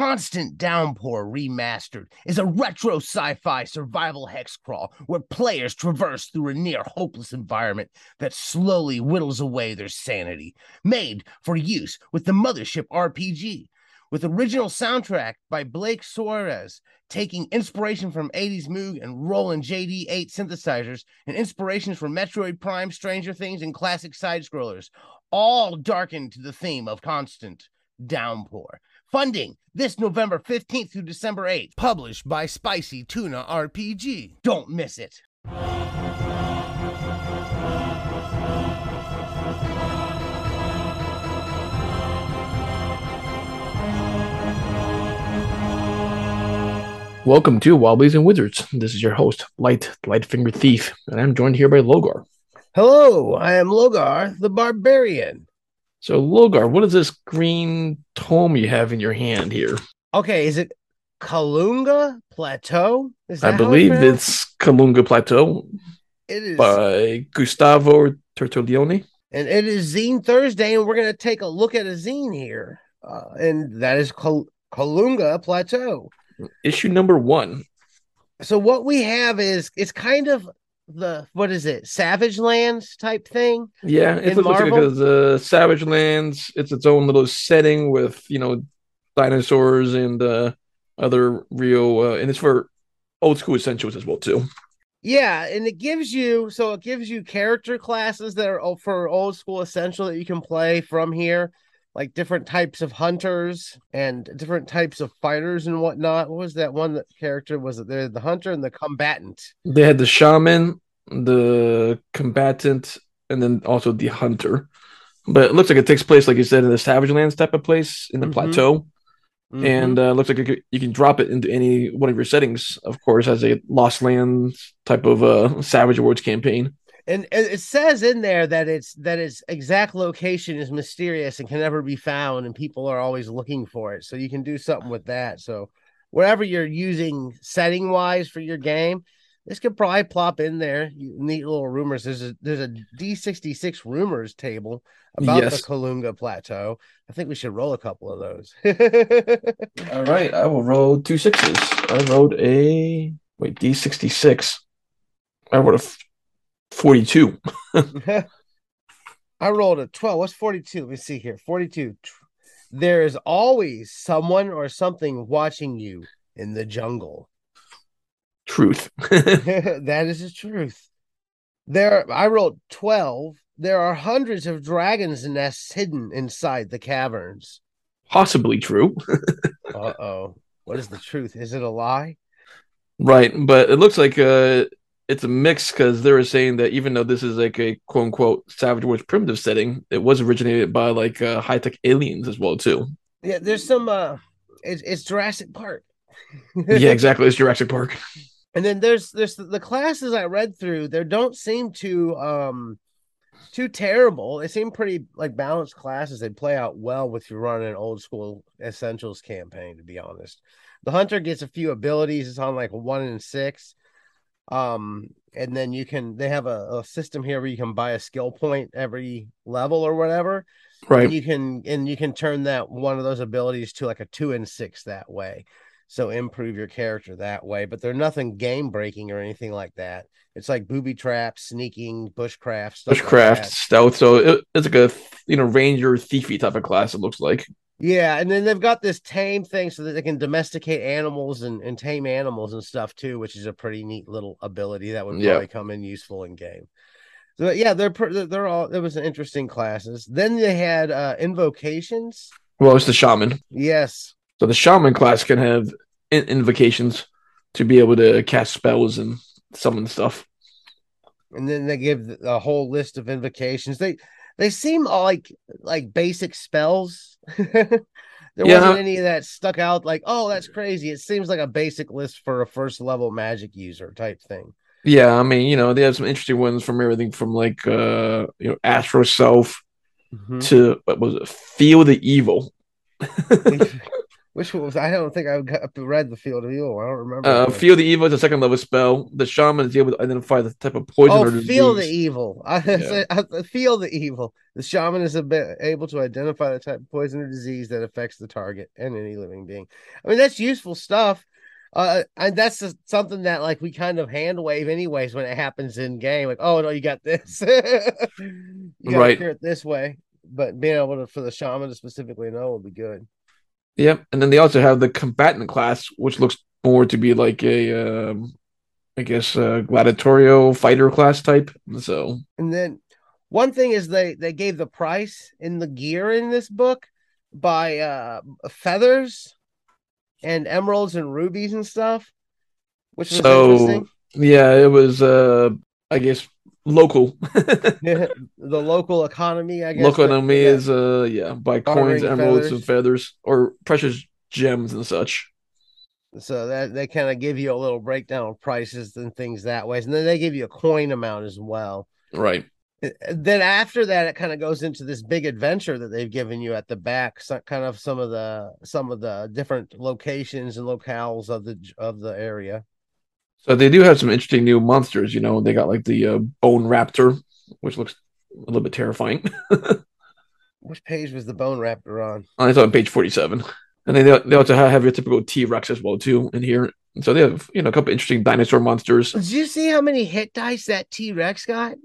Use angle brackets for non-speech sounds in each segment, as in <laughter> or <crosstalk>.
Constant Downpour Remastered is a retro sci fi survival hex crawl where players traverse through a near hopeless environment that slowly whittles away their sanity. Made for use with the Mothership RPG. With original soundtrack by Blake Suarez, taking inspiration from 80s Moog and Roland JD8 synthesizers and inspirations from Metroid Prime, Stranger Things, and classic side scrollers, all darkened to the theme of constant downpour. Funding this November 15th through December 8th. Published by Spicy Tuna RPG. Don't miss it. Welcome to Wobblies and Wizards. This is your host, Light Lightfinger Thief, and I'm joined here by Logar. Hello, I am Logar the Barbarian. So, Logar, what is this green tome you have in your hand here? Okay, is it Kalunga Plateau? Is I believe pronounced? it's Kalunga Plateau it is, by Gustavo Tortolione. and it is Zine Thursday, and we're gonna take a look at a zine here, uh, and that is Kal- Kalunga Plateau. Issue number one. So what we have is it's kind of the what is it, Savage Lands type thing. Yeah, it looks like Marvel? the Savage Lands. It's its own little setting with, you know, dinosaurs and uh, other real, uh, and it's for old school essentials as well, too. Yeah, and it gives you so it gives you character classes that are for old school essential that you can play from here, like different types of hunters and different types of fighters and whatnot. What was that one that character was it? There the hunter and the combatant. They had the shaman, the combatant, and then also the hunter. But it looks like it takes place, like you said, in the Savage Lands type of place in the Mhm. plateau, Mhm. and uh, looks like you can, you can drop it into any one of your settings. Of course, as a Lost Lands type of uh, Savage Worlds campaign and it says in there that it's that its exact location is mysterious and can never be found and people are always looking for it. So you can do something with that. So whatever you're using setting wise for your game this could probably plop in there. Neat little rumors. There's a there's a d66 rumors table about yes. the kalunga plateau. I think we should roll a couple of those. <laughs> All right i will roll two sixes. I rolled a wait d66 i would have 42. <laughs> I rolled a 12. What's 42? Let me see here. 42. There is always someone or something watching you in the jungle. Truth. <laughs> <laughs> that is the truth. There I rolled 12. There are hundreds of dragons nests hidden inside the caverns. Possibly true. uh-oh. What is the truth? Is it a lie? Right, but it looks like uh it's a mix because they were saying that even though this is like a quote unquote Savage Worlds primitive setting, it was originated by like uh, high tech aliens as well too. Yeah, there's some, uh, it's, it's Jurassic Park. yeah, exactly. It's Jurassic Park. <laughs> and then there's there's the, classes I read through. There don't seem to um too terrible. They seem pretty like balanced classes. They play out well with you running an old school essentials campaign. To be honest, the hunter gets a few abilities. It's on like one and six. Um, and then you can they have a, a system here where you can buy a skill point every level or whatever. And Right. you can and you can turn that one of those abilities to like a two and six that way. So improve your character that way, but they're nothing game breaking or anything like that. It's like booby traps, sneaking, bushcraft, stuff. like Bushcraft, that. stealth. So it, it's like a you know ranger thiefy type of class. It looks like. Yeah, and then they've got this tame thing so that they can domesticate animals and, and tame animals and stuff too, which is a pretty neat little ability that would Yeah. probably come in useful in game. So yeah, they're they're all it was an interesting classes. Then they had uh invocations. Well, it's the shaman. Yes, So the shaman class can have in- invocations to be able to cast spells and summon stuff. and then they give the- a whole list of invocations. They they seem like like basic spells. <laughs> there Yeah. wasn't any of that stuck out like, oh, that's crazy. It seems like a basic list for a first level magic user type thing. Yeah, I mean, you know, they have some interesting ones from everything from like uh you know Astro Self Mhm. to what was it? Feel the evil. <laughs> Which was I don't think I've read the Field of Evil. I don't remember. Uh, Field of Evil is a second level spell. The shaman is able to identify the type of poison oh, or disease. feel the evil. <laughs> I, yeah. I feel the evil. The shaman is bit able to identify the type of poison or disease that affects the target and any living being. I mean, that's useful stuff. Uh, and that's just something that like we kind of hand wave anyways when it happens in game. Like, oh no, you got this. <laughs> you got right. Hear it this way, but being able to for the shaman to specifically know would be good. Yep, and then they also have the combatant class, which looks more to be like a, um, I guess, a gladiatorial fighter class type. So, and then one thing is they they gave the price in the gear in this book by uh feathers and emeralds and rubies and stuff, which was so, interesting. Yeah, it was uh I guess local. <laughs> <laughs> the local economy, I guess. Local economy yeah. is uh yeah, by coins, emeralds, feathers. and feathers, or precious gems and such. So that they kind of give you a little breakdown of prices and things that way, and then they give you a coin amount as well. Right. Then after that, it kind of goes into this big adventure that they've given you at the back, so kind of some of the some of the different locations and locales of the of the area. So they do have some interesting new monsters. You know, they got like the uh, Bone Raptor, which looks a little bit terrifying. <laughs> Which page was the Bone Raptor on? Oh, it's on page forty-seven, and they they also have your typical T Rex as well too in here. So they have you know a couple interesting dinosaur monsters. Did you see how many hit dice that T Rex got?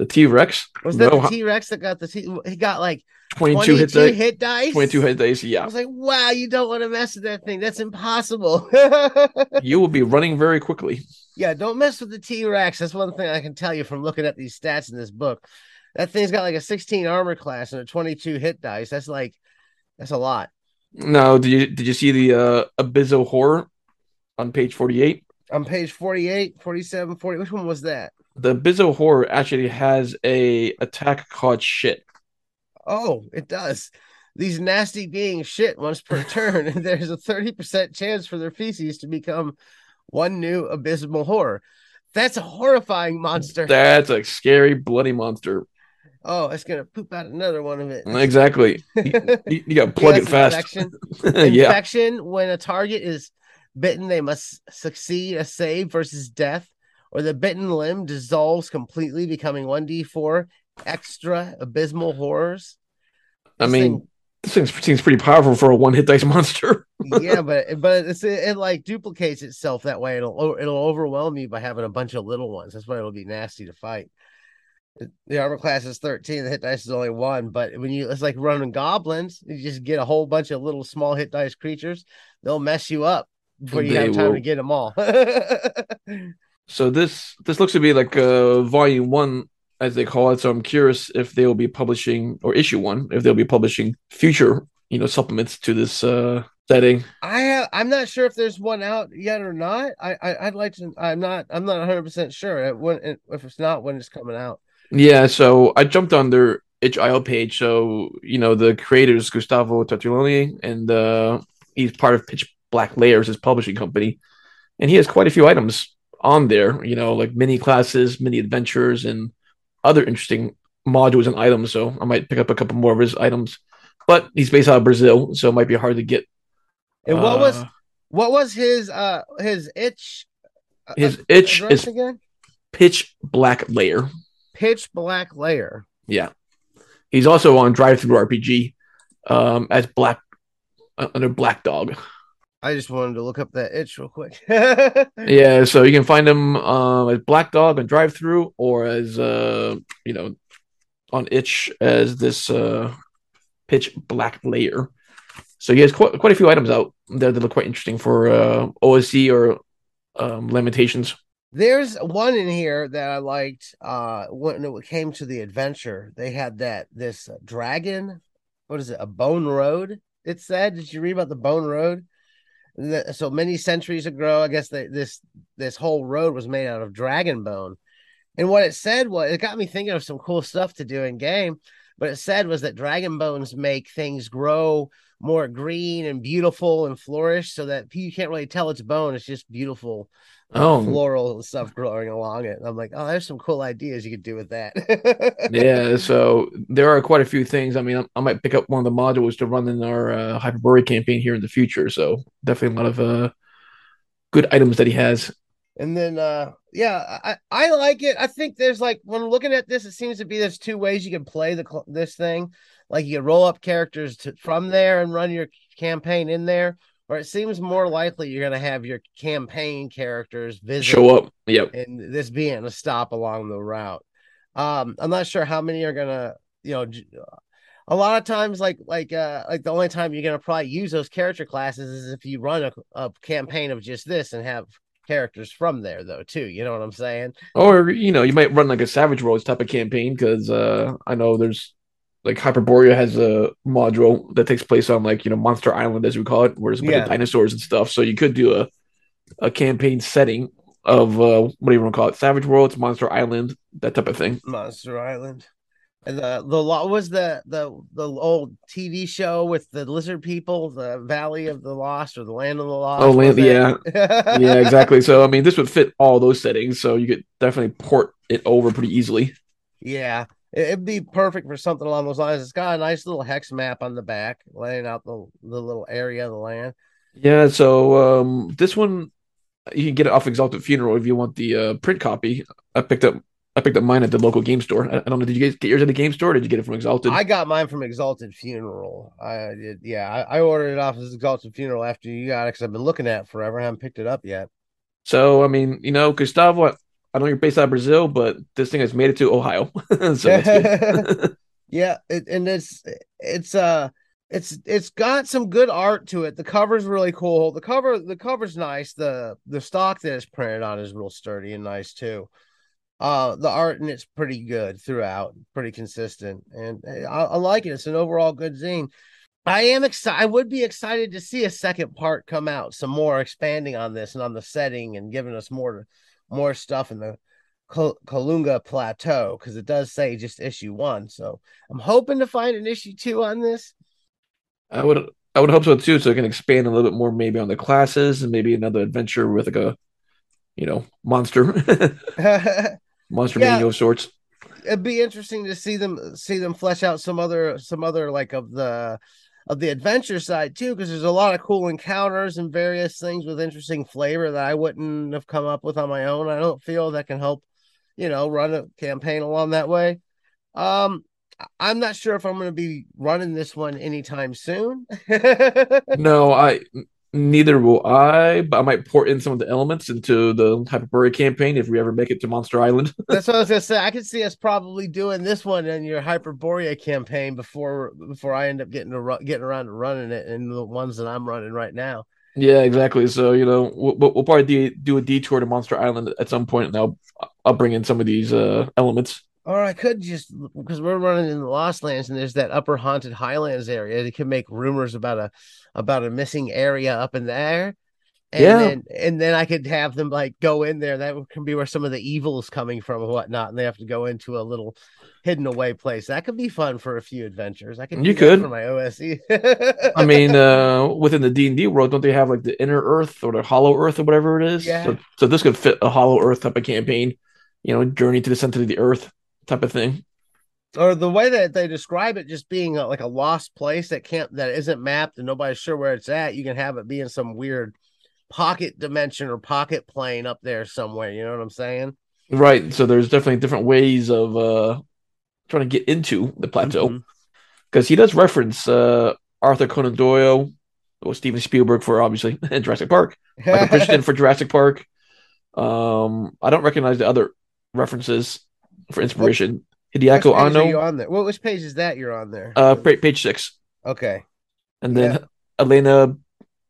The T Rex was that no, the T Rex that got the T? He got like 22, 22 hit, hit dice. 22 hit dice, yeah. I was like, wow, you don't want to mess with that thing. That's impossible. <laughs> you will be running very quickly. Yeah, don't mess with the T Rex. That's one thing I can tell you from looking at these stats in this book. That thing's got like a 16 armor class and a 22 hit dice. That's like, that's a lot. No, did you did you see the uh Abyssal Horror on page 48? On page 48, 47, 40. Which one was that? The Abyssal Horror actually has a attack called shit. Oh, it does. These nasty beings shit once per turn, and there's a 30% chance for their feces to become one new abysmal horror. That's a horrifying monster. That's a scary, bloody monster. Oh, it's gonna poop out another one of it. Exactly. you, <laughs> you, gotta plug it fast. Infection. <laughs> yeah. Infection. When a target is bitten, they must succeed a save versus death, or the bitten limb dissolves completely, becoming one d four extra abysmal horrors. I mean, thing, this thing seems pretty powerful for a one hit dice monster. <laughs> yeah, but but it's, it, it, like duplicates itself that way. It'll it'll overwhelm you by having a bunch of little ones. That's why it'll be nasty to fight. The armor class is 13, the hit dice is only one, but when you it's like running goblins, you just get a whole bunch of little small hit dice creatures, they'll mess you up before you they have time will. to get them all. <laughs> so this this looks to be like a volume one as they call it. So I'm curious if they will be publishing or issue one, if they'll be publishing future, you know, supplements to this uh setting. I have, I'm not sure if there's one out yet or not. I, I would like to. I'm not. I'm not 100 percent sure when if it's not when it's coming out. Yeah. So I jumped on their itch.io page. So you know the creators Gustavo Tartoloni and uh, he's part of Pitch Black Layers, his publishing company, and he has quite a few items on there. You know, like mini classes, mini adventures, and other interesting modules and items. So I might pick up a couple more of his items. But he's based out of Brazil, so it might be hard to get. And what uh, was what was his uh his itch? Uh, his uh, itch is again? pitch black layer. Pitch black layer. Yeah, he's also on DriveThruRPG um, as black uh, under Black Dog. I just wanted to look up that itch real quick. <laughs> yeah, so you can find him uh, as Black Dog on through, or as uh, you know on itch as this uh, pitch black layer. So he has quite, quite a few items out there that look quite interesting for uh, OSE or um, limitations. There's one in here that I liked uh, when it came to the adventure. They had that this dragon. What is it? A bone road. It said. Did you read about the bone road? So many centuries ago, I guess this this whole road was made out of dragon bone. And what it said was, it got me thinking of some cool stuff to do in game. What it said was that dragon bones make things grow more green and beautiful and flourish, so that you can't really tell it's bone. It's just beautiful oh. floral stuff growing along it. I'm like, oh, there's some cool ideas you could do with that. <laughs> yeah, so there are quite a few things. I mean, I, I might pick up one of the modules to run in our uh, Hyperborea campaign here in the future. So definitely a lot of uh, good items that he has. And then, uh, yeah, I, I like it. I think there's like when looking at this, it seems to be there's two ways you can play the this thing. Like you can roll up characters to, from there and run your campaign in there, or it seems more likely you're going to have your campaign characters visit show up. Yep. And this being a stop along the route. Um, I'm not sure how many are going to, you know, a lot of times, like, like, uh, like the only time you're going to probably use those character classes is if you run a, a campaign of just this and have characters from there though too you know what i'm saying or you know you might run like a savage worlds type of campaign because uh i know there's like Hyperborea has a module that takes place on like you know Monster Island as we call it, where there's a bunch yeah. of dinosaurs and stuff. So you could do a a campaign setting of uh, what do you want to call it? Savage Worlds, Monster Island, that type of thing. Monster Island. And the the law was the the the old TV show with the lizard people, the Valley of the Lost or the Land of the Lost. Oh, land, yeah, <laughs> yeah, exactly. So I mean, this would fit all those settings, so you could definitely port it over pretty easily. Yeah, It'd be perfect for something along those lines. It's got a nice little hex map on the back, laying out the, the little area of the land. Yeah, so um, this one you can get it off Exalted Funeral if you want the uh, print copy. I picked up I picked up mine at the local game store. I, I don't know. Did you get yours at the game store? did you get it from Exalted? I got mine from Exalted Funeral. I did. Yeah, I, I ordered it off as Exalted Funeral after you got it because I've been looking at it forever. I haven't picked it up yet. So I mean, you know, Gustavo, I know you're based out of Brazil, but this thing has made it to Ohio. <laughs> <laughs> yeah, it, and it's it's uh it's it's got some good art to it. The cover's really cool. The cover the cover's nice. The the stock that it's printed on is real sturdy and nice too. Uh, the art and it's pretty good throughout, pretty consistent, and I, I like it. It's an overall good zine. I am excited. I would be excited to see a second part come out, some more expanding on this and on the setting and giving us more more stuff in the Kalunga Plateau because it does say just issue one. So I'm hoping to find an issue two on this. I would I would hope so too, so it can expand a little bit more maybe on the classes and maybe another adventure with like a you know monster <laughs> monster yeah. manual of sorts. It'd be interesting to see them see them flesh out some other some other like of the of the adventure side too, because there's a lot of cool encounters and various things with interesting flavor that I wouldn't have come up with on my own. I don't feel that can help, you know, run a campaign along that way. Um, I'm not sure if I'm going to be running this one anytime soon. <laughs> no, I Neither will I, but I might port in some of the elements into the Hyperborea campaign if we ever make it to Monster Island. <laughs> That's what I was gonna say. I could see us probably doing this one in your Hyperborea campaign before before I end up getting to getting around to running it in the ones that I'm running right now. Yeah, exactly. So you know, we'll, we'll probably do, do a detour to Monster Island at some point, and I'll I'll bring in some of these uh, elements. Or I could just because we're running in the Lost Lands and there's that upper haunted highlands area. It could make rumors about a about a missing area up in there. And yeah. then and then I could have them like go in there. That can be where some of the evil is coming from and whatnot. And they have to go into a little hidden away place. That could be fun for a few adventures. I can you could for my OSE. I mean, <laughs> uh within the D and D world, don't they have like the inner earth or the hollow earth or whatever it is? Yeah. So, so this could fit a hollow earth type of campaign, you know, journey to the center of the earth type of thing or the way that they describe it just being a, like a lost place that can't that isn't mapped and nobody's sure where it's at you can have it be in some weird pocket dimension or pocket plane up there somewhere you know what i'm saying? Right so there's definitely different ways of uh trying to get into the plateau. Because mm-hmm. he does reference uh arthur conan doyle or steven spielberg for obviously <laughs> jurassic park michael crichton for <laughs> jurassic park. Um i don't recognize the other references for inspiration Hideaki Anno. you on there? What which page is that you're on there? Uh, page six. Okay. And then yeah. Elena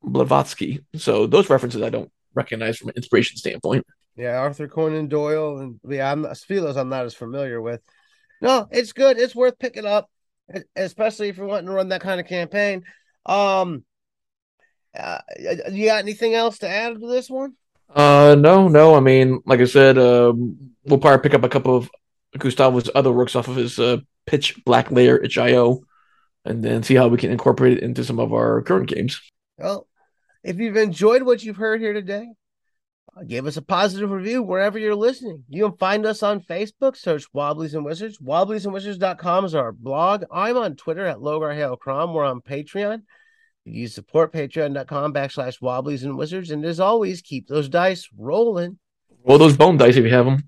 Blavatsky. So those references I don't recognize from an inspiration standpoint. Yeah, Arthur Conan Doyle, and yeah, I'm Sphelos. I'm not as familiar with. No, it's good. It's worth picking up, especially if you're wanting to run that kind of campaign. Um, uh, you got anything else to add to this one? Uh, no, no. I mean, like I said, um, we'll probably pick up a couple of Gustavo's other works off of his uh, Pitch Black Layer itch.io, and then see how we can incorporate it into some of our current games. Well, if you've enjoyed what you've heard here today, uh, give us a positive review wherever you're listening. You can find us on Facebook, search Wobblies and Wizards. Wobbliesandwizards.com is our blog. I'm on Twitter at Logar Hale Crom. We're on Patreon. You support patreon.com backslash wobblies and wizards. And as always, keep those dice rolling. Roll those bone dice if you have them.